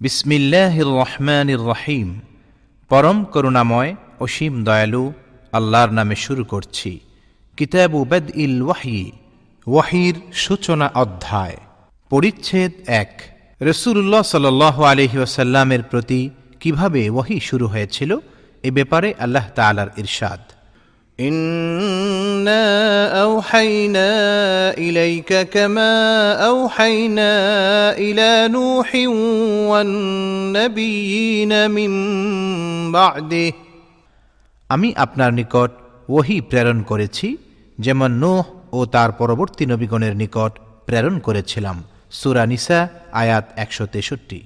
বিসমিল্লাহির রহমানির রহিম। পরম করুণাময় অসীম দয়ালু আল্লাহর নামে শুরু করছি। কিতাবু বেদ ইল ওয়াহি, ওয়াহির সূচনা অধ্যায়। পরিচ্ছেদ এক। রসুল্লাহ সাল আলহি ওসাল্লামের প্রতি কীভাবে ওয়াহি শুরু হয়েছিল, এ ব্যাপারে আল্লাহ তালার ইরশাদ। إنا أوحينا إليك كما أوحينا إلى نوح والنبيين من بعده আমি আপনার নিকট ওহি প্রেরণ করেছি যেমন নোহ ও তার পরবর্তী নবীগণের নিকট প্রেরণ করেছিলাম সুরা নিসা আয়াত একশো তেষট্টি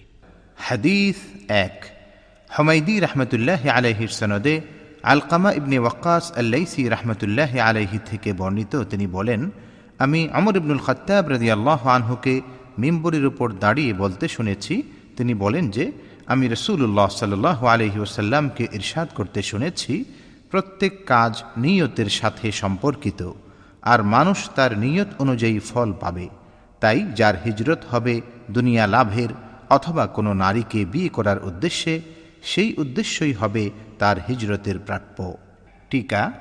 হাদিস এক হমাইদি রহমতুল্লাহ আলহির সনদে আলকামা ইবনে ওয়াক্কাস আল্লাইসি রহমতুল্লাহ আলাইহি থেকে বর্ণিত, তিনি বলেন, আমি আমর ইবনুল খত্তাব রদি আল্লাহ আনহুকে মিম্বরের উপর দাঁড়িয়ে বলতে শুনেছি। তিনি বলেন যে, আমি রসুল্লাহ সাল্লাহ আলহি ওসাল্লামকে ইরশাদ করতে শুনেছি। প্রত্যেক কাজ নিয়তের সাথে সম্পর্কিত, আর মানুষ তার নিয়ত অনুযায়ী ফল পাবে। তাই যার হিজরত হবে দুনিয়া লাভের, অথবা কোনো নারীকে বিয়ে করার উদ্দেশ্যে সেই উদ্দেশ্যই হবে তার হিজরতের প্রাপ্য। টিকা,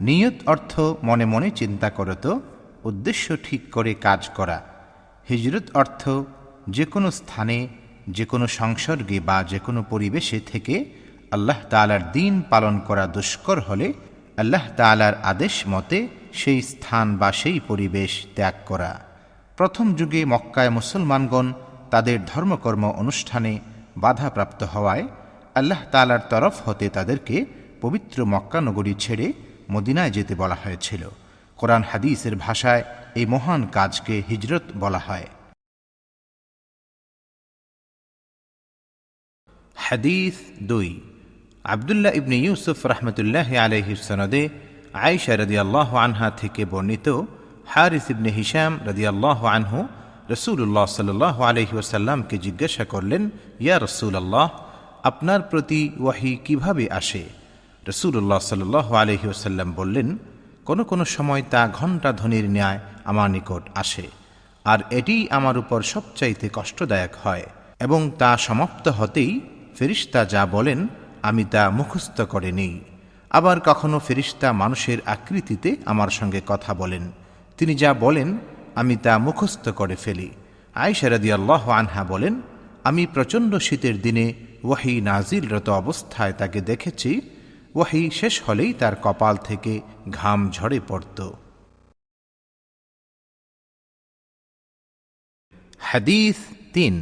নিয়ত অর্থ মনে মনে চিন্তা করত উদ্দেশ্য ঠিক করে কাজ করা। হিজরত অর্থ যে কোনো স্থানে, যে কোনো সংসর্গে বা যে কোনো পরিবেশে থেকে আল্লাহ তালার দিন পালন করা দুষ্কর হলে আল্লাহ তালার আদেশ মতে সেই স্থান বা সেই পরিবেশ ত্যাগ করা। প্রথম যুগে মক্কায় মুসলমানগণ তাদের ধর্মকর্ম অনুষ্ঠানে বাধাপ্রাপ্ত হওয়ায় আল্লাহ তালার তরফ হতে তাদেরকে পবিত্র মক্কা নগরী ছেড়ে মদিনায় যেতে বলা হয়েছিল। কোরআন হাদিসের ভাষায় এই মহান কাজকে হিজরত বলা হয়। হাদিস দুই। আবদুল্লাহ ইবনে ইউসুফ রহমতুল্লাহ আলহির সনদে আয়সা রদিয়াল্লাহ আনহা থেকে বর্ণিত হারিস ইবনে হিসাম রদিয়াল্লাহ আনহু রসুল্লাহ সাল্লাহ আলহি ওসাল্লামকে জিজ্ঞাসা করলেন, ইয়া রসুল আল্লাহ আপনার প্রতি ওয়াহি কীভাবে আসে? রসুল্লাহ সাল্লাহ আলহি ওসাল্লাম বললেন, কোনো কোনো সময় তা ঘণ্টা ধ্বনির ন্যায় আমার নিকট আসে, আর এটি আমার উপর সবচাইতে কষ্টদায়ক হয় এবং তা সমাপ্ত হতেই ফেরিস্তা যা বলেন, আমি তা মুখস্থ করে নেই। আবার কখনো ফেরিস্তা মানুষের আকৃতিতে আমার সঙ্গে কথা বলেন। তিনি যা বলেন, আমি তা মুখস্থ করে ফেলি। আয়সারাদি আনহা বলেন, আমি প্রচণ্ড শীতের দিনে ওয়াহি নাজিলরত অবস্থায় তাকে দেখেছি ওয়াহি শেষ হলেই তার কপাল থেকে ঘাম ঝরে পড়ত। হাদিস তিন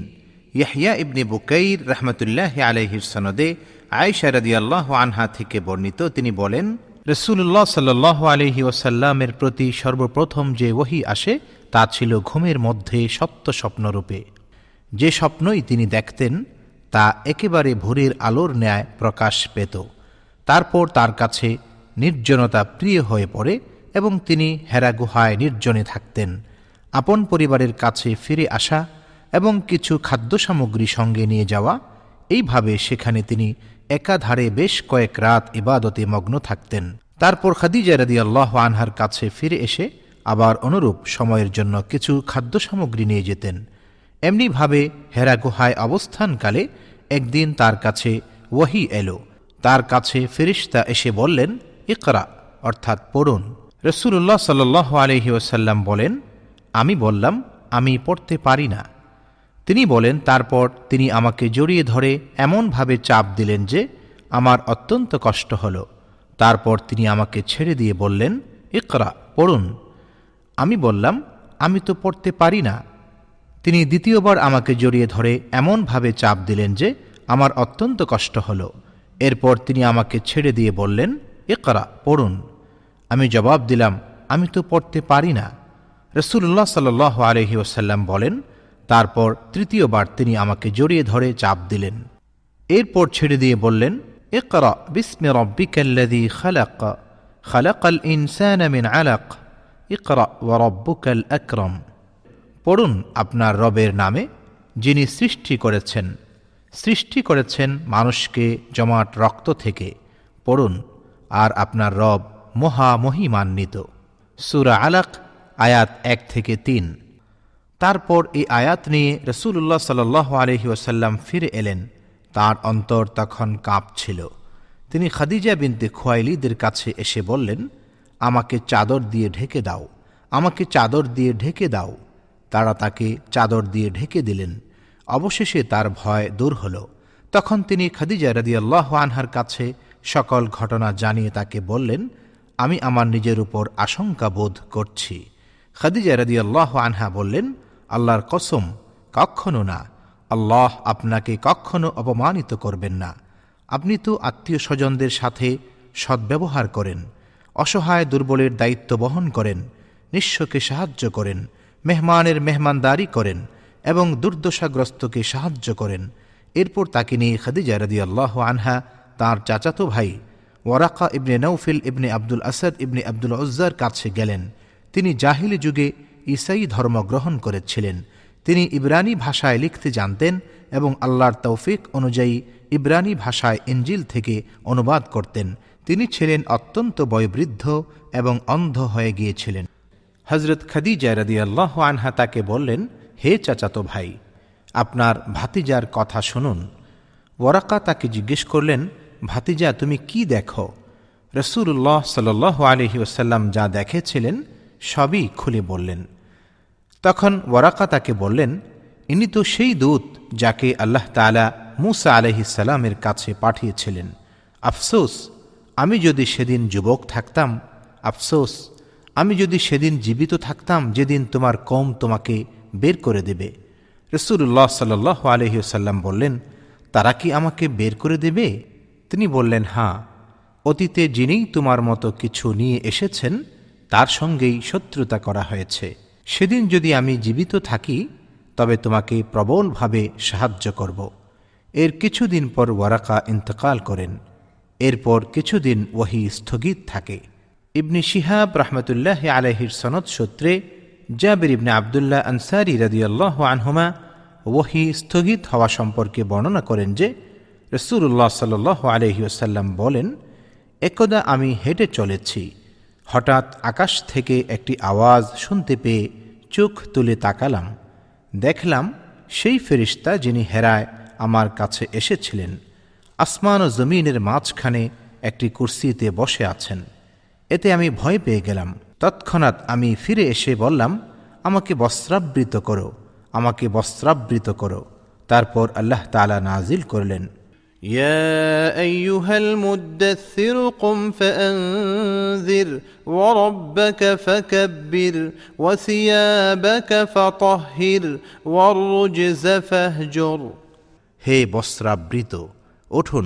ইয়াহিয়া ইবনে বুকাইর রহমতুল্লাহ আলহির সনদে আয়সা আল্লাহ আনহা থেকে বর্ণিত, তিনি বলেন রসুল্লাহ সাল্লাহ আলহি ওসাল্লামের প্রতি সর্বপ্রথম যে ওহি আসে, তা ছিল ঘুমের মধ্যে সত্য স্বপ্নরূপে যে স্বপ্নই তিনি দেখতেন তা একেবারে ভোরের আলোর ন্যায় প্রকাশ পেত। তারপর তার কাছে নির্জনতা প্রিয় হয়ে পড়ে এবং তিনি হেরা গুহায় নির্জনে থাকতেন। আপন পরিবারের কাছে ফিরে আসা এবং কিছু খাদ্য সামগ্রী সঙ্গে নিয়ে যাওয়া, এইভাবে সেখানে তিনি একাধারে বেশ কয়েক রাত ইবাদতে মগ্ন থাকতেন। তারপর খাদিজা রাদি আল্লাহ আনহার কাছে ফিরে এসে আবার অনুরূপ সময়ের জন্য কিছু খাদ্য সামগ্রী নিয়ে যেতেন। এমনিভাবে হেরা গুহায় অবস্থানকালে একদিন তার কাছে ওয়াহি এলো। তার কাছে ফেরিস্তা এসে বললেন, ইকরা অর্থাৎ পড়ুন। রসুল্লাহ সাল আলহি ওসাল্লাম বলেন, আমি বললাম, আমি পড়তে পারি না। তিনি বলেন, তারপর তিনি আমাকে জড়িয়ে ধরে এমনভাবে চাপ দিলেন যে আমার অত্যন্ত কষ্ট হল। তারপর তিনি আমাকে ছেড়ে দিয়ে বললেন, ইকরা, পড়ুন। আমি বললাম, আমি তো পড়তে পারি না। তিনি দ্বিতীয়বার আমাকে জড়িয়ে ধরে এমনভাবে চাপ দিলেন যে আমার অত্যন্ত কষ্ট হল এরপর তিনি আমাকে ছেড়ে দিয়ে বললেন ইকরা পড়ুন আমি জবাব দিলাম আমি তো পড়তে পারি না রসুল্লাহ সাল আলহি ওসাল্লাম বলেন তারপর তৃতীয়বার তিনি আমাকে জড়িয়ে ধরে চাপ দিলেন এরপর ছেড়ে দিয়ে বললেন اقرأ باسم ربك الذي خلق خلق الإنسان من علق اقرأ وربك الأكرم পড়ুন আপনার রবের নামে, যিনি সৃষ্টি করেছেন। সৃষ্টি করেছেন মানুষকে জমাট রক্ত থেকে। পড়ুন, আর আপনার রব মহামহিমান্বিত। সুরা আলাক, আয়াত এক থেকে তিন। তারপর এই আয়াত নিয়ে রসুল্লাহ সাল আলহি ওসাল্লাম ফিরে এলেন। তার অন্তর তখন কাঁপছিল। তিনি খাদিজা বিনতে খোয়াইলিদের কাছে এসে বললেন, আমাকে চাদর দিয়ে ঢেকে দাও, আমাকে চাদর দিয়ে ঢেকে দাও। তারা তাকে চাদর দিয়ে ঢেকে দিলেন। অবশেষে তার ভয় দূর হল। তখন তিনি খাদিজা রদিয়াল্লাহ আনহার কাছে সকল ঘটনা জানিয়ে তাকে বললেন, আমি আমার নিজের উপর আশঙ্কা বোধ করছি। খাদিজা রদিয়াল্লাহ আনহা বললেন, আল্লাহর কসম, কখনো না। আল্লাহ আপনাকে কখনো অপমানিত করবেন না। আপনি তো আত্মীয় স্বজনদের সাথে সদ্ব্যবহার করেন, অসহায় দুর্বলের দায়িত্ব বহন করেন, নিঃস্বকে সাহায্য করেন। মেহমানের মেহমানদারি করেন এবং দুর্দশাগ্রস্তকে সাহায্য করেন। এরপর তাকে নিয়ে খাদিজা রদি আল্লাহ আনহা, তাঁর চাচাতো ভাই Waraqa ibn Naufal ibn Abdul Asad ibn Abdul উজ্জার কাছে গেলেন। তিনি জাহিলি যুগে ইসাই ধর্ম গ্রহণ করেছিলেন। তিনি ইব্রানি ভাষায় লিখতে জানতেন এবং আল্লাহর তৌফিক অনুযায়ী ইব্রানি ভাষায় ইঞ্জিল থেকে অনুবাদ করতেন। তিনি ছিলেন অত্যন্ত বয়োবৃদ্ধ এবং অন্ধ হয়ে গিয়েছিলেন। হজরত খাদিজা আল্লাহ আনহা তাকে বললেন, হে চাচাতো ভাই, আপনার ভাতিজার কথা শুনুন। ওয়ারাকা তাকে জিজ্ঞেস করলেন, ভাতিজা, তুমি কি দেখো? রসুল্লাহ সাল আলহি ওসাল্লাম যা দেখেছিলেন, সবই খুলে বললেন। তখন ওয়ারাকা তাকে বললেন, ইনি তো সেই দূত যাকে আল্লাহ তালা মুসা আলহিসাল্লামের কাছে পাঠিয়েছিলেন। আফসোস, আমি যদি সেদিন যুবক থাকতাম, আফসোস আমি যদি সেদিন জীবিত থাকতাম, যেদিন তোমার কম তোমাকে বের করে দেবে। রসুল্লাহ সাল আলহিউসাল্লাম বললেন, তারা কি আমাকে বের করে দেবে? তিনি বললেন হাঁ অতীতে যিনিই তোমার মতো কিছু নিয়ে এসেছেন, তার সঙ্গেই শত্রুতা করা হয়েছে। সেদিন যদি আমি জীবিত থাকি, তবে তোমাকে প্রবলভাবে সাহায্য করব। এর কিছুদিন পর ওয়ারাকা ইন্তকাল করেন। এরপর কিছুদিন ওহি স্থগিত থাকে। ইবনি শিহাব রহমতুল্লাহ আলহির সনদ সূত্রে জাবির ইবনে আবদুল্লাহ আনসারি রাদিয়াল্লাহ আনহুমা ওহি স্থগিত হওয়া সম্পর্কে বর্ণনা করেন যে রসুল্লাহ সাল আলহিউসাল্লাম বলেন, একদা আমি হেঁটে চলেছি। হঠাৎ আকাশ থেকে একটি আওয়াজ শুনতে পেয়ে চোখ তুলে তাকালাম। দেখলাম সেই ফেরিস্তা যিনি হেরায় আমার কাছে এসেছিলেন। আসমান ও জমিনের মাঝখানে একটি কুর্সিতে বসে আছেন। এতে আমি ভয় পেয়ে গেলাম তৎক্ষণাৎ আমি ফিরে এসে বললাম আমাকে বস্ত্রাবৃত করো আমাকে বস্ত্রাবৃত করো তারপর আল্লাহ তালা নাজিল করলেন يا أيها المدثر قم فأنذر وربك فكبر وثيابك فطهر والرجز فاهجر হে বস্ত্রাবৃত উঠুন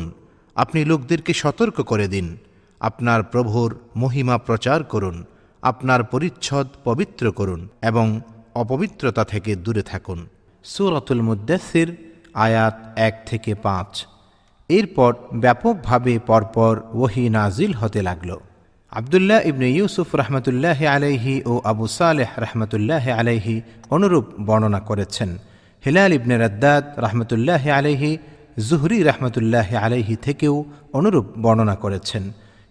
আপনি লোকদেরকে সতর্ক করে দিন আপনার প্রভুর মহিমা প্রচার করুন, আপনার পরিচ্ছদ পবিত্র করুন এবং অপবিত্রতা থেকে দূরে থাকুন। সুরতুল মুদ্দাসির আয়াত এক থেকে পাঁচ। এরপর ব্যাপকভাবে পরপর ওহি নাজিল হতে লাগল। আবদুল্লাহ ইবনে ইউসুফ রহমতুল্লাহ আলাইহি ও আবু সালেহ রহমতুল্লাহ আলাইহি অনুরূপ বর্ণনা করেছেন। হিলাল ইবনে রদ্দাদ রহমতুল্লাহ আলাইহি, জুহরি রহমতুল্লাহ আলাইহি থেকেও অনুরূপ বর্ণনা করেছেন।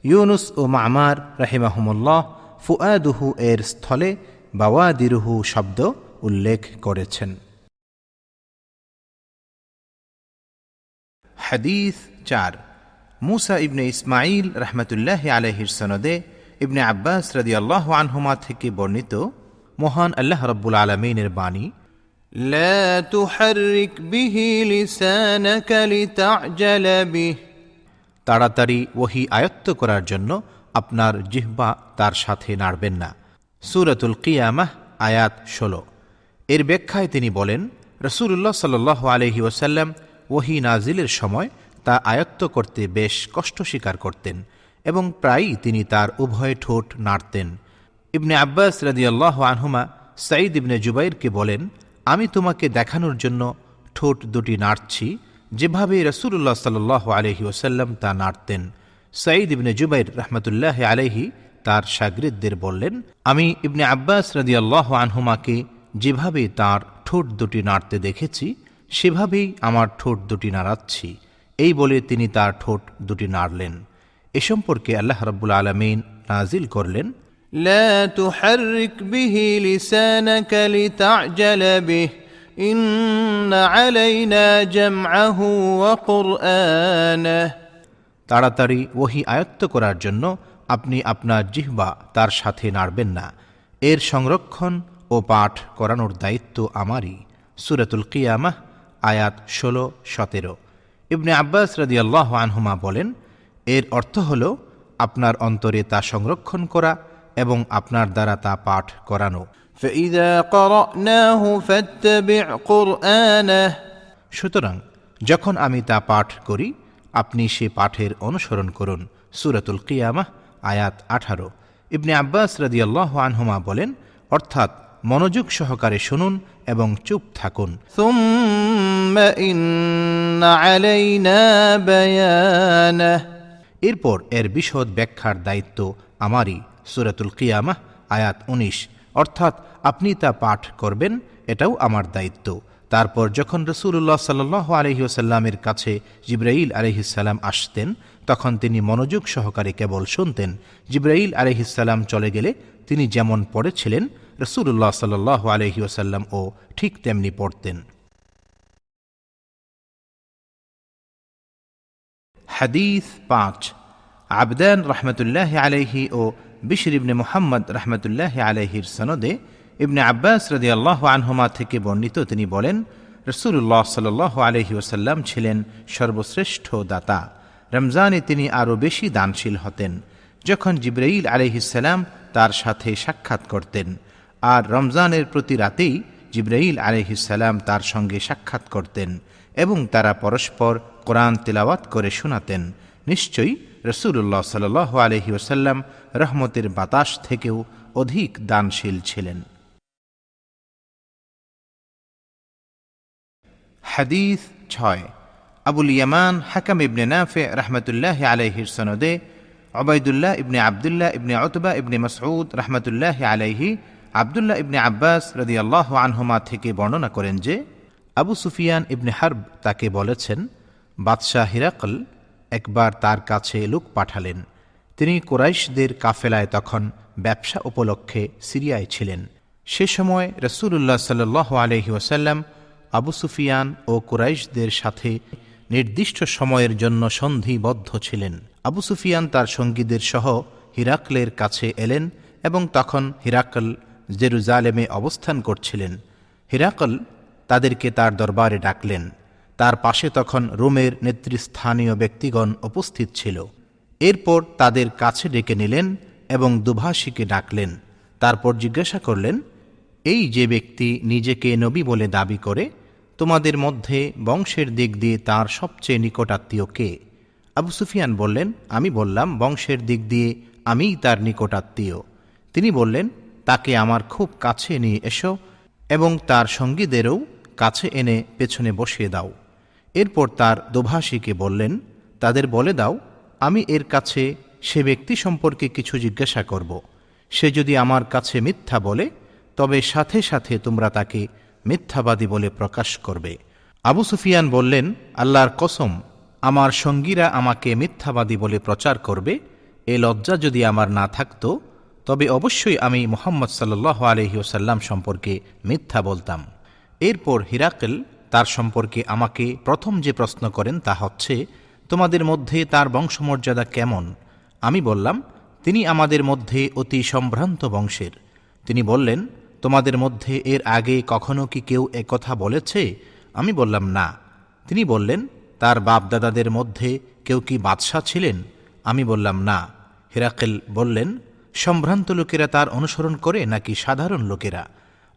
ইউনুস ও মামার রাহিমাহমুল্লাহ ফুয়াদুহু এর স্থলে বাওয়াদিরুহু শব্দ উল্লেখ করেছেন হাদিস চার মুসা ইবনে ইসমাইল রহমতুল্লাহ আলহির সনদে ইবনে আব্বাস রদি আল্লাহ আনহুমা থেকে বর্ণিত মহান আল্লাহ রব্বুল আলমিনের বাণী لا تحرك به لسانك لتعجل به তাড়াতাড়ি ওহি আয়ত্ত করার জন্য আপনার জিহ্বা তার সাথে নাড়বেন না। সুরাতুল কিয়ামাহ, আয়াত ষোলো। এর ব্যাখ্যায় তিনি বলেন রসুল্লাহ সাল আলহি ওসাল্লাম ওহি নাজিলের সময় তা আয়ত্ত করতে বেশ কষ্ট স্বীকার করতেন এবং প্রায়ই তিনি তার উভয় ঠোঁট নাড়তেন। ইবনে আব্বাস রাদিয়াল্লাহ আনহুমা সাঈদ ইবনে জুবাইরকে বলেন, আমি তোমাকে দেখানোর জন্য ঠোঁট দুটি নাড়ছি যেভাবে রসুল্লাহ সাল আলহি ওসাল্লাম তা নাড়তেন সাঈদ ইবনে জুবাইর রহমতুল্লাহ আলহি তার সাগরিদদের বললেন আমি ইবনে আব্বাস রাদিয়াল্লাহ আনহুমাকে যেভাবে তার ঠোঁট দুটি নাড়তে দেখেছি সেভাবেই আমার ঠোঁট দুটি নাড়াচ্ছি এই বলে তিনি তার ঠোঁট দুটি নাড়লেন এ সম্পর্কে আল্লাহ রব্বুল আলমিন নাজিল করলেন لا تحرك به لسانك لتعجل به তাড়াতাড়ি ওহি আয়ত্ত করার জন্য আপনি আপনার জিহ্বা তার সাথে নাড়বেন না। এর সংরক্ষণ ও পাঠ করানোর দায়িত্ব আমারই। সুরাতুল কিয়ামাহ, আয়াত ষোলো, সতেরো। ইবনে আব্বাস রদিয়াল্লাহ আনহুমা বলেন, এর অর্থ হল আপনার অন্তরে তা সংরক্ষণ করা এবং আপনার দ্বারা তা পাঠ করানো। فإذا قرأناه فاتبع قرآنه সুতরাং যখন আমি তা পাঠ করি আপনি সে পাঠের অনুসরণ করুন সুরাতুল কিয়ামাহ আয়াত আঠারো ইবনে আব্বাস রাদিয়াল্লাহ আনহুমা বলেন অর্থাৎ মনোযোগ সহকারে শুনুন এবং চুপ থাকুন ثم إن علينا بيانه এরপর এর বিশদ ব্যাখ্যার দায়িত্ব আমারই সুরাতুল কিয়ামাহ আয়াত উনিশ অর্থাৎ আপনি তা পাঠ করবেন, এটাও আমার দায়িত্ব। তারপর যখন রসুল্লাহ সাল্লাহ আলহিউসাল্লামের কাছে জিব্রাইল আলহিসাল্লাম আসতেন, তখন তিনি মনোযোগ সহকারে কেবল শুনতেন। জিব্রাইল আলহিসাল্লাম চলে গেলে তিনি যেমন পড়েছিলেন রসুল্লাহ সাল্লাহ আলহিউসাল্লাম ও ঠিক তেমনি পড়তেন। হাদিস পাঁচ। আবদান রহমতুল্লাহ আলাইহি ও বিশর ইবনে মুহাম্মদ রহমতুল্লাহ আলাইহির সনদে ইবনে আব্বাস রদি আল্লাহ আনহুমা থেকে বর্ণিত তিনি বলেন রসুল্লাহ সাল আলহি ওসাল্লাম ছিলেন সর্বশ্রেষ্ঠ দাতা। রমজানে তিনি আরও বেশি দানশীল হতেন, যখন জিব্রাইল আলহিসাল্লাম তার সাথে সাক্ষাৎ করতেন। আর রমজানের প্রতি রাতেই জিব্রাইল আলহিসাল্লাম তার সঙ্গে সাক্ষাৎ করতেন এবং তারা পরস্পর কোরআন তেলাওয়াত করে শোনাতেন। নিশ্চয়ই রসুল্লাহ সাল আলহি ওসাল্লাম রহমতের বাতাস থেকেও অধিক দানশীল ছিলেন। হাদিস ছয়। আবুল ইয়ামান হাকাম ইবনে নাফে রহমতুল্লাহ আলাইহির সনদে অবায়দুল্লাহ ইবনে আবদুল্লাহ ইবনে অতবা ইবনে মসউদ রহমতুল্লাহ আলাইহি আবদুল্লাহ ইবনে আব্বাস রদি আল্লাহ আনহুমা থেকে বর্ণনা করেন যে আবু সুফিয়ান ইবনে হার্ব তাকে বলেছেন, বাদশাহ হিরাকল একবার তার কাছে লোক পাঠালেন। তিনি কোরাইশদের কাফেলায় তখন ব্যবসা উপলক্ষে সিরিয়ায় ছিলেন। সে সময় রসুল্লাহ সাল্লাহ আলহি ওসাল্লাম আবু সুফিয়ান ও কুরাইশদের সাথে নির্দিষ্ট সময়ের জন্য সন্ধিবদ্ধ ছিলেন। আবু সুফিয়ান তার সঙ্গীদের সহ হিরাকলের কাছে এলেন এবং তখন হিরাকল জেরুজালেমে অবস্থান করছিলেন। হিরাকল তাদেরকে তার দরবারে ডাকলেন। তার পাশে তখন রোমের নেতৃস্থানীয় ব্যক্তিগণ উপস্থিত ছিল। এরপর তাদের কাছে ডেকে নিলেন এবং দুভাষীকে ডাকলেন। তারপর জিজ্ঞাসা করলেন, এই যে ব্যক্তি নিজেকে নবী বলে দাবি করে, তোমাদের মধ্যে বংশের দিক দিয়ে তার সবচেয়ে নিকটাত্মীয় কে? আবু সুফিয়ান বললেন, আমি বললাম, বংশের দিক দিয়ে আমিই তার নিকটাত্মীয়। তিনি বললেন, তাকে আমার খুব কাছে নিয়ে এসো এবং তার সঙ্গীদেরও কাছে এনে পেছনে বসিয়ে দাও। এরপর তার দোভাষীকে বললেন, তাদের বলে দাও, আমি এর কাছে সে ব্যক্তি সম্পর্কে কিছু জিজ্ঞাসা করব। সে যদি আমার কাছে মিথ্যা বলে, তবে সাথে সাথে তোমরা তাকে মিথ্যাবাদী বলে প্রকাশ করবে। আবু সুফিয়ান বললেন, আল্লাহর কসম, আমার সঙ্গীরা আমাকে মিথ্যাবাদী বলে প্রচার করবে। এ লজ্জা যদি আমার না থাকত, তবে অবশ্যই আমি মোহাম্মদ সাল্লাহ আলহিউসাল্লাম সম্পর্কে মিথ্যা বলতাম। এরপর হিরাকেল তার সম্পর্কে আমাকে প্রথম যে প্রশ্ন করেন তা হচ্ছে, তোমাদের মধ্যে তার বংশমর্যাদা কেমন? আমি বললাম, তিনি আমাদের মধ্যে অতি সম্ভ্রান্ত বংশের। তিনি বললেন, তোমাদের মধ্যে এর আগে কখনো কি কেউ কথা বলেছে? আমি বললাম, না। তিনি বললেন, তার বাপদাদাদের মধ্যে কেউ কি বাদশাহ ছিলেন? আমি বললাম, না। হেরাকেল বললেন, সম্ভ্রান্ত লোকেরা তার অনুসরণ করে নাকি সাধারণ লোকেরা?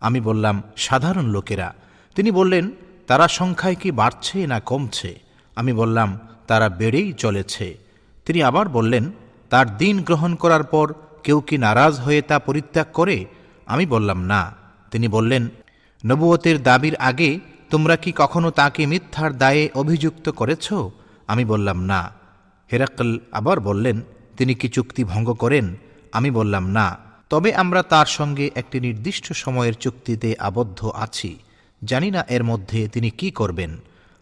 আমি বললাম, সাধারণ লোকেরা। তিনি বললেন তারা সংখ্যায় কি বাড়ছে না কমছে? আমি বললাম, তারা বেড়েই চলেছে। তিনি আবার বললেন, তার দিন গ্রহণ করার পর কেউ কি নারাজ হয়ে তা পরিত্যাগ করে? আমি বললাম, না। তিনি বললেন, নবুয়তের দাবির আগে তোমরা কি কখনো তাকে মিথ্যার দায়ে অভিযুক্ত করেছ? আমি বললাম, না। হেরাকল আবার বললেন, তিনি কি চুক্তি ভঙ্গ করেন? আমি বললাম, না। তবে আমরা তার সঙ্গে একটি নির্দিষ্ট সময়ের চুক্তিতে আবদ্ধ আছি। জানি না এর মধ্যে তিনি কি করবেন।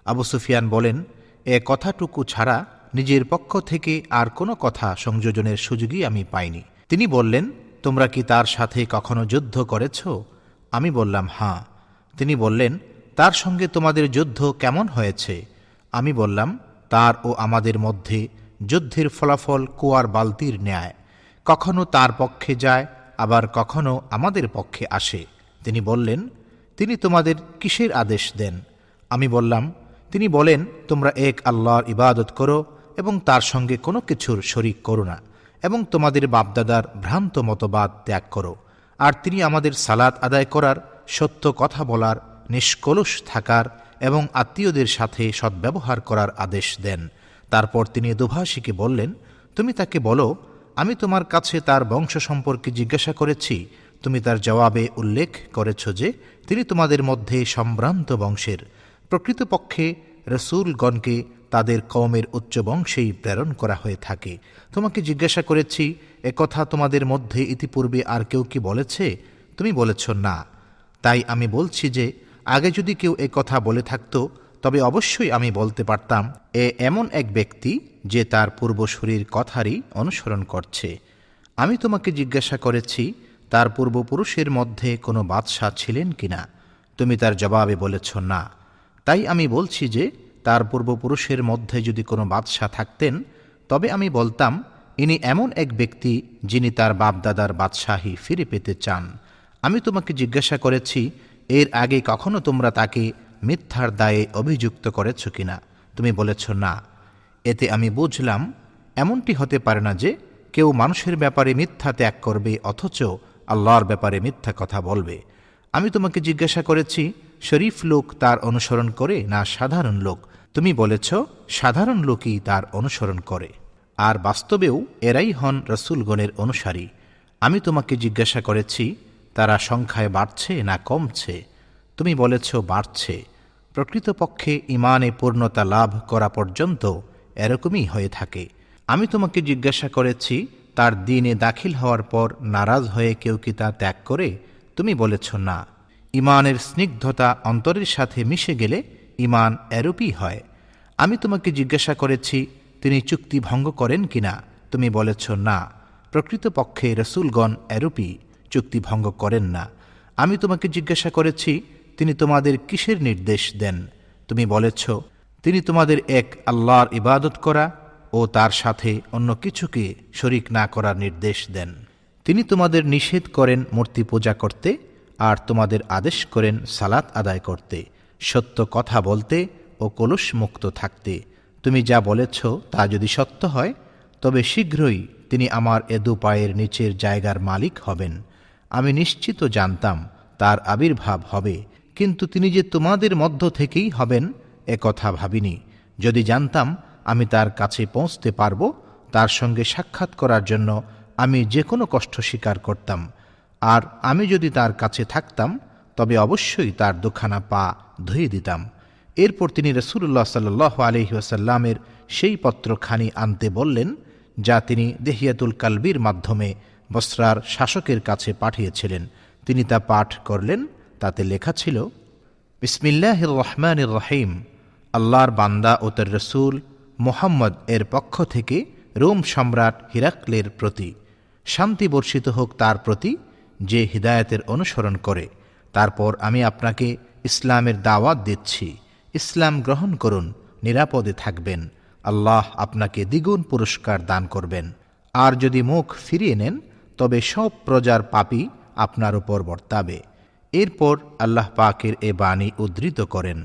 আবু সুফিয়ান বলেন, এ কথাটুকু ছাড়া নিজের পক্ষ থেকে আর কোনো কথা সংযোজনের সুযোগই আমি পাইনি। তিনি বললেন, তোমরা কি তার সাথে কখনো যুদ্ধ করেছ? আমি বললাম হাঁ তিনি বললেন, তার সঙ্গে তোমাদের যুদ্ধ কেমন হয়েছে? আমি বললাম, তার ও আমাদের মধ্যে যুদ্ধের ফলাফল কুয়ার বালতির ন্যায়। কখনো তার পক্ষে যায়, আবার কখনো আমাদের পক্ষে আসে। তিনি বললেন তিনি তোমাদের কিসের আদেশ দেন? আমি বললাম, তিনি বলেন, তোমরা এক আল্লাহর ইবাদত করো এবং তার সঙ্গে কোনো কিছুর শরিক করো না, এবং তোমাদের বাপদাদার ভ্রান্ত মতবাদ ত্যাগ করো। আর তিনি আমাদের সালাত আদায় করার, সত্য কথা বলার, নিষ্কলুষ থাকার এবং আত্মীয়দের সাথে সদ্ব্যবহার করার আদেশ দেন। তারপর তিনি দুভাষীকে বললেন, তুমি তাকে বলো, আমি তোমার কাছে তার বংশ সম্পর্কে জিজ্ঞাসা করেছি তুমি তার জবাবে উল্লেখ করেছ যে তিনি তোমাদের মধ্যে সম্ভ্রান্ত বংশের। প্রকৃতপক্ষে রসুলগণকে তাদের কওমের উচ্চ বংশেই প্রেরণ করা হয়ে থাকে। তোমাকে জিজ্ঞাসা করেছি একথা তোমাদের মধ্যে ইতিপূর্বে আর কেউ কি বলেছে? তুমি বলেছ, না। তাই আমি বলছি যে, আগে যদি কেউ এ কথা বলে থাকতো, তবে অবশ্যই আমি বলতে পারতাম, এ এমন এক ব্যক্তি যে তার পূর্বসূরির কথারই অনুসরণ করছে। আমি তোমাকে জিজ্ঞাসা করেছি তার পূর্বপুরুষের মধ্যে কোনো বাদশাহ ছিলেন কিনা? তুমি তার জবাবে বলেছ, না। তাই আমি বলছি যে, তার পূর্বপুরুষের মধ্যে যদি কোনো বাদশাহ থাকতেন, তবে আমি বলতাম, ইনি এমন এক ব্যক্তি যিনি তার বাপদাদার বাদশাহী ফিরে পেতে চান। আমি তোমাকে জিজ্ঞাসা করেছি, এর আগে কখনো তোমরা তাকে মিথ্যার দায়ে অভিযুক্ত করেছ কিনা? তুমি বলেছ, না। এতে আমি বুঝলাম, এমনটি হতে পারে না যে, কেউ মানুষের ব্যাপারে মিথ্যা ত্যাগ করবে, অথচ আল্লাহর ব্যাপারে মিথ্যা কথা বলবে। আমি তোমাকে জিজ্ঞাসা করেছি, শরীফ লোক তার অনুসরণ করে না সাধারণ লোক? তুমি বলেছ, সাধারণ লোকই তার অনুসরণ করে। আর বাস্তবেও এরাই হন রসুলগণের অনুসারী। আমি তোমাকে জিজ্ঞাসা করেছি, তারা সংখ্যায় বাড়ছে না কমছে? তুমি বলেছ, বাড়ছে। প্রকৃতপক্ষে ইমানে পূর্ণতা লাভ করা পর্যন্ত এরকমই হয়ে থাকে। আমি তোমাকে জিজ্ঞাসা করেছি তার দিনে দাখিল হওয়ার পর নারাজ হয়ে কেউ কি তা ত্যাগ করে? তুমি বলেছ না। ইমানের স্নিগ্ধতা অন্তরের সাথে মিশে গেলে ইমান এরূপই হয়। আমি তোমাকে জিজ্ঞাসা করেছি, তিনি চুক্তি ভঙ্গ করেন কিনা? তুমি বলেছ না। প্রকৃতপক্ষে রসুলগণ এরূপই চুক্তি ভঙ্গ করেন না। আমি তোমাকে জিজ্ঞাসা করেছি, তিনি তোমাদের কিসের নির্দেশ দেন? তুমি বলেছ, তিনি তোমাদের এক আল্লাহর ইবাদত করা ও তার সাথে অন্য কিছুকে শরিক না করার নির্দেশ দেন। তিনি তোমাদের নিষেধ করেন মূর্তি পূজা করতে, আর তোমাদের আদেশ করেন সালাত আদায় করতে। সত্য কথা বলতে ও কলুষ মুক্ত থাকতে। তুমি যা বলেছ তা যদি সত্য হয়, তবে শীঘ্রই তিনি আমার এ দু পায়ের নিচের জায়গার মালিক হবেন। আমি নিশ্চিত জানতাম তার আবির্ভাব হবে, কিন্তু তিনি যে তোমাদের মধ্য থেকেই হবেন, এ কথা ভাবিনি। যদি জানতাম আমি তার কাছে পৌঁছতে পারব, তার সঙ্গে সাক্ষাৎ করার জন্য আমি যে কোনো কষ্ট স্বীকার করতাম। আর আমি যদি তার কাছে থাকতাম, তবে অবশ্যই তার দুখানা পা ধুয়ে দিতাম। এরপর তিনি রসুল্লাহ সাল্লাহ আলহি আসাল্লামের সেই পত্রখানি আনতে বললেন, যা তিনি দেহিয়াতুল কালবির মাধ্যমে বসরার শাসকের কাছে পাঠিয়েছিলেন। তিনি তা পাঠ করলেন, তাতে লেখা ছিল বিসমিল্লাহ রহমান রহিম, আল্লাহর বান্দা ও তার রসুল মোহাম্মদ এর পক্ষ থেকে রোম সম্রাট হিরাকলের প্রতি। শান্তি বর্ষিত হোক তার প্রতি, যে হিদায়তের অনুসরণ করে। তারপর আমি আপনাকে ইসলামের দাওয়াত দিচ্ছি। ইসলাম গ্রহণ করুন, নিরাপদে থাকবেন। আল্লাহ আপনাকে দ্বিগুণ পুরস্কার দান করবেন। আর যদি মুখ ফিরিয়ে নেন, তবে সব প্রজার পাপই আপনার উপর বর্তাবে। এরপর আল্লাহ পাকের এ বাণী উদ্ধৃত করেন।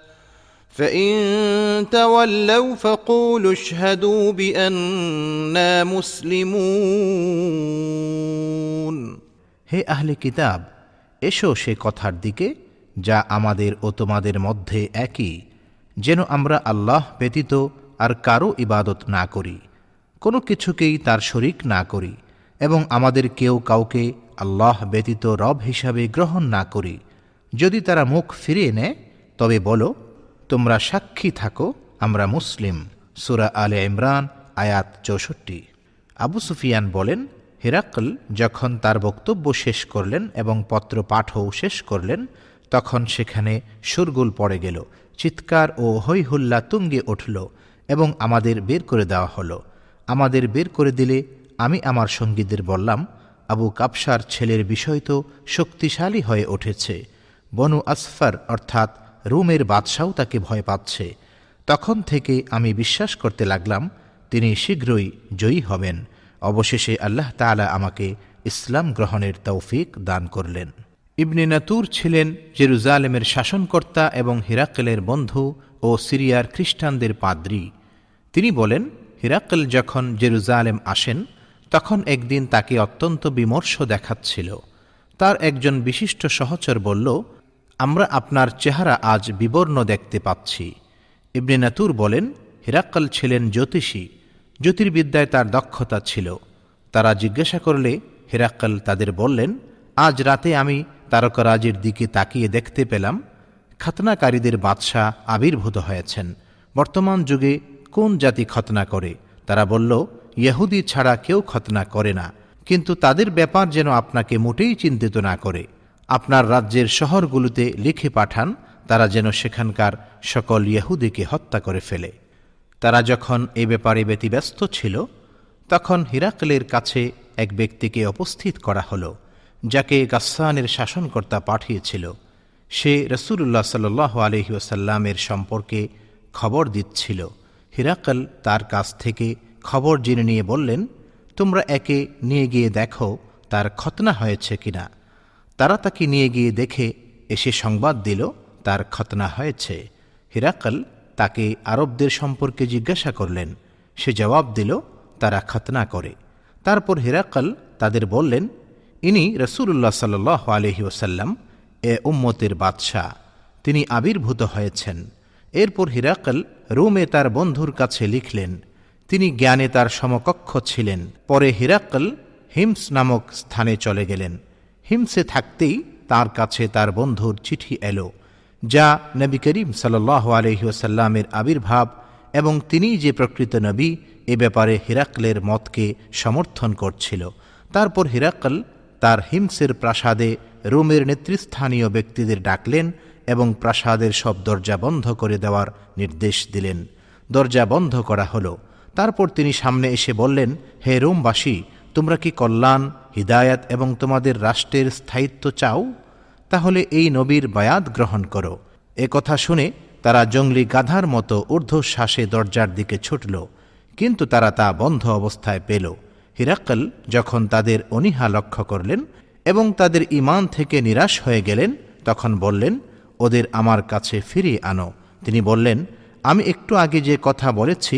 فإن تولوا فقولوا اشهدوا بأننا مسلمون হে আহলে কিতাব এসো সে কথার দিকে যা আমাদের ও তোমাদের মধ্যে একই যেন আমরা আল্লাহ ব্যতীত আর কারো ইবাদত না করি কোনো কিছুকেই তার শরিক না করি এবং আমাদের কেউ কাউকে আল্লাহ ব্যতীত রব হিসাবে গ্রহণ না করি যদি তারা মুখ ফিরিয়ে নেয় তবে বলো তোমরা সাক্ষী থাকো, আমরা মুসলিম। সুরা আলে ইমরান, আয়াত চৌষট্টি। আবু সুফিয়ান বলেন, হিরাকল যখন তার বক্তব্য শেষ করলেন এবং পত্র পাঠও শেষ করলেন, তখন সেখানে সুরগুল পড়ে গেল, চিৎকার ও হৈহুল্লা তুঙ্গে উঠল এবং আমাদের বের করে দেওয়া হলো। আমাদের বের করে দিলে আমি আমার সঙ্গীদের বললাম, আবু কাপসার ছেলের বিষয় তো শক্তিশালী হয়ে উঠেছে। বনু আসফার অর্থাৎ রুমের বাদশাও তাকে ভয় পাচ্ছে। তখন থেকে আমি বিশ্বাস করতে লাগলাম, তিনি শীঘ্রই জয়ী হবেন। অবশেষে আল্লাহ তাআলা আমাকে ইসলাম গ্রহণের তৌফিক দান করলেন। ইবনে নাতুর ছিলেন জেরুজালেমের শাসনকর্তা এবং হিরাকেলের বন্ধু ও সিরিয়ার খ্রিস্টানদের পাদ্রী। তিনি বলেন হিরাকেল যখন জেরুজালেম আসেন, তখন একদিন তাকে অত্যন্ত বিমর্ষ দেখাচ্ছিল। তার একজন বিশিষ্ট সহচর বলল আমরা আপনার চেহারা আজ বিবর্ণ দেখতে পাচ্ছি। ইবনে নাতুর বলেন, হিরাক্কাল ছিলেন জ্যোতিষী। জ্যোতির্বিদ্যায় তার দক্ষতা ছিল। তারা জিজ্ঞাসা করলে হিরাক্কাল তাদের বললেন, আজ রাতে আমি তারকারাজের দিকে তাকিয়ে দেখতে পেলাম। খাতনাকারীদের বাদশাহ আবির্ভূত হয়েছেন। বর্তমান যুগে কোন জাতি খতনা করে? তারা বলল, ইহুদি ছাড়া কেউ খতনা করে না। কিন্তু তাদের ব্যাপার যেন আপনাকে মোটেই চিন্তিত না করে। আপনার রাজ্যের শহরগুলোতে লিখে পাঠান, তারা যেন সেখানকার সকল ইহুদিকে হত্যা করে ফেলে। তারা যখন এ ব্যাপারে ব্যতিব্যস্ত ছিল, তখন হিরাকলের কাছে এক ব্যক্তিকে উপস্থিত করা হল, যাকে গাসানের শাসনকর্তা পাঠিয়েছিল। সে রসুল্লাহ সাল আলহি ওসাল্লামের সম্পর্কে খবর দিচ্ছিল। হিরাকল তার কাছ থেকে খবর জেনে নিয়ে বললেন, তোমরা একে নিয়ে গিয়ে দেখো, তার খতনা হয়েছে কিনা? তারা তাকে নিয়ে গিয়ে দেখে এসে সংবাদ দিল, তার খতনা হয়েছে। হিরাকল তাকে আরবদের সম্পর্কে জিজ্ঞাসা করলেন। সে জবাব দিল, তারা খতনা করে। তারপর হিরাকল তাদের বললেন, ইনি রসুল্লাহ সাল আলহি ওসাল্লাম এ উম্মতের বাদশাহ। তিনি আবির্ভূত হয়েছেন। এরপর হিরাকল রোমে তার বন্ধুর কাছে লিখলেন, তিনি জ্ঞানে তার সমকক্ষ ছিলেন। পরে হিরাকল হিমস নামক স্থানে চলে গেলেন। হিমসে থাকতেই তার কাছে তার বন্ধুর চিঠি এলো, যা নবী করিম সাল্লাহ আলহিউসাল্লামের আবির্ভাব এবং তিনি যে প্রকৃত নবী, এ ব্যাপারে হিরাকলের মতকে সমর্থন করছিল। তারপর হিরাকল তার হিমসের প্রাসাদে রোমের নেতৃস্থানীয় ব্যক্তিদের ডাকলেন এবং প্রাসাদের সব দরজা বন্ধ করে দেওয়ার নির্দেশ দিলেন। দরজা বন্ধ করা হলো। তারপর তিনি সামনে এসে বললেন, হে রোমবাসী, তোমরা কি কল্যাণ হিদায়াত এবং তোমাদের রাষ্ট্রের স্থায়িত্ব চাও, তাহলে এই নবীর বায়াত গ্রহণ করো। এ কথা শুনে তারা জঙ্গলি গাধার মতো ঊর্ধ্বশ্বাসে দরজার দিকে ছুটল, কিন্তু তারা তা বন্ধ অবস্থায় পেল। হিরাক্কল যখন তাদের অনীহা লক্ষ্য করলেন এবং তাদের ইমান থেকে নিরাশ হয়ে গেলেন, তখন বললেন, ওদের আমার কাছে ফিরিয়ে আনো। তিনি বললেন, আমি একটু আগে যে কথা বলেছি,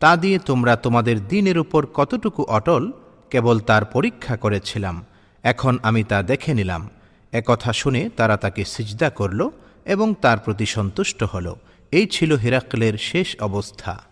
তা দিয়ে তোমরা তোমাদের দিনের উপর কতটুকু অটল কেবল তার পরীক্ষা করেছিলাম। এখন আমি তা দেখে নিলাম। একথা শুনে তারা তাকে সিজদা করল এবং তার প্রতি সন্তুষ্ট হল। এই ছিল হিরাকলের শেষ অবস্থা।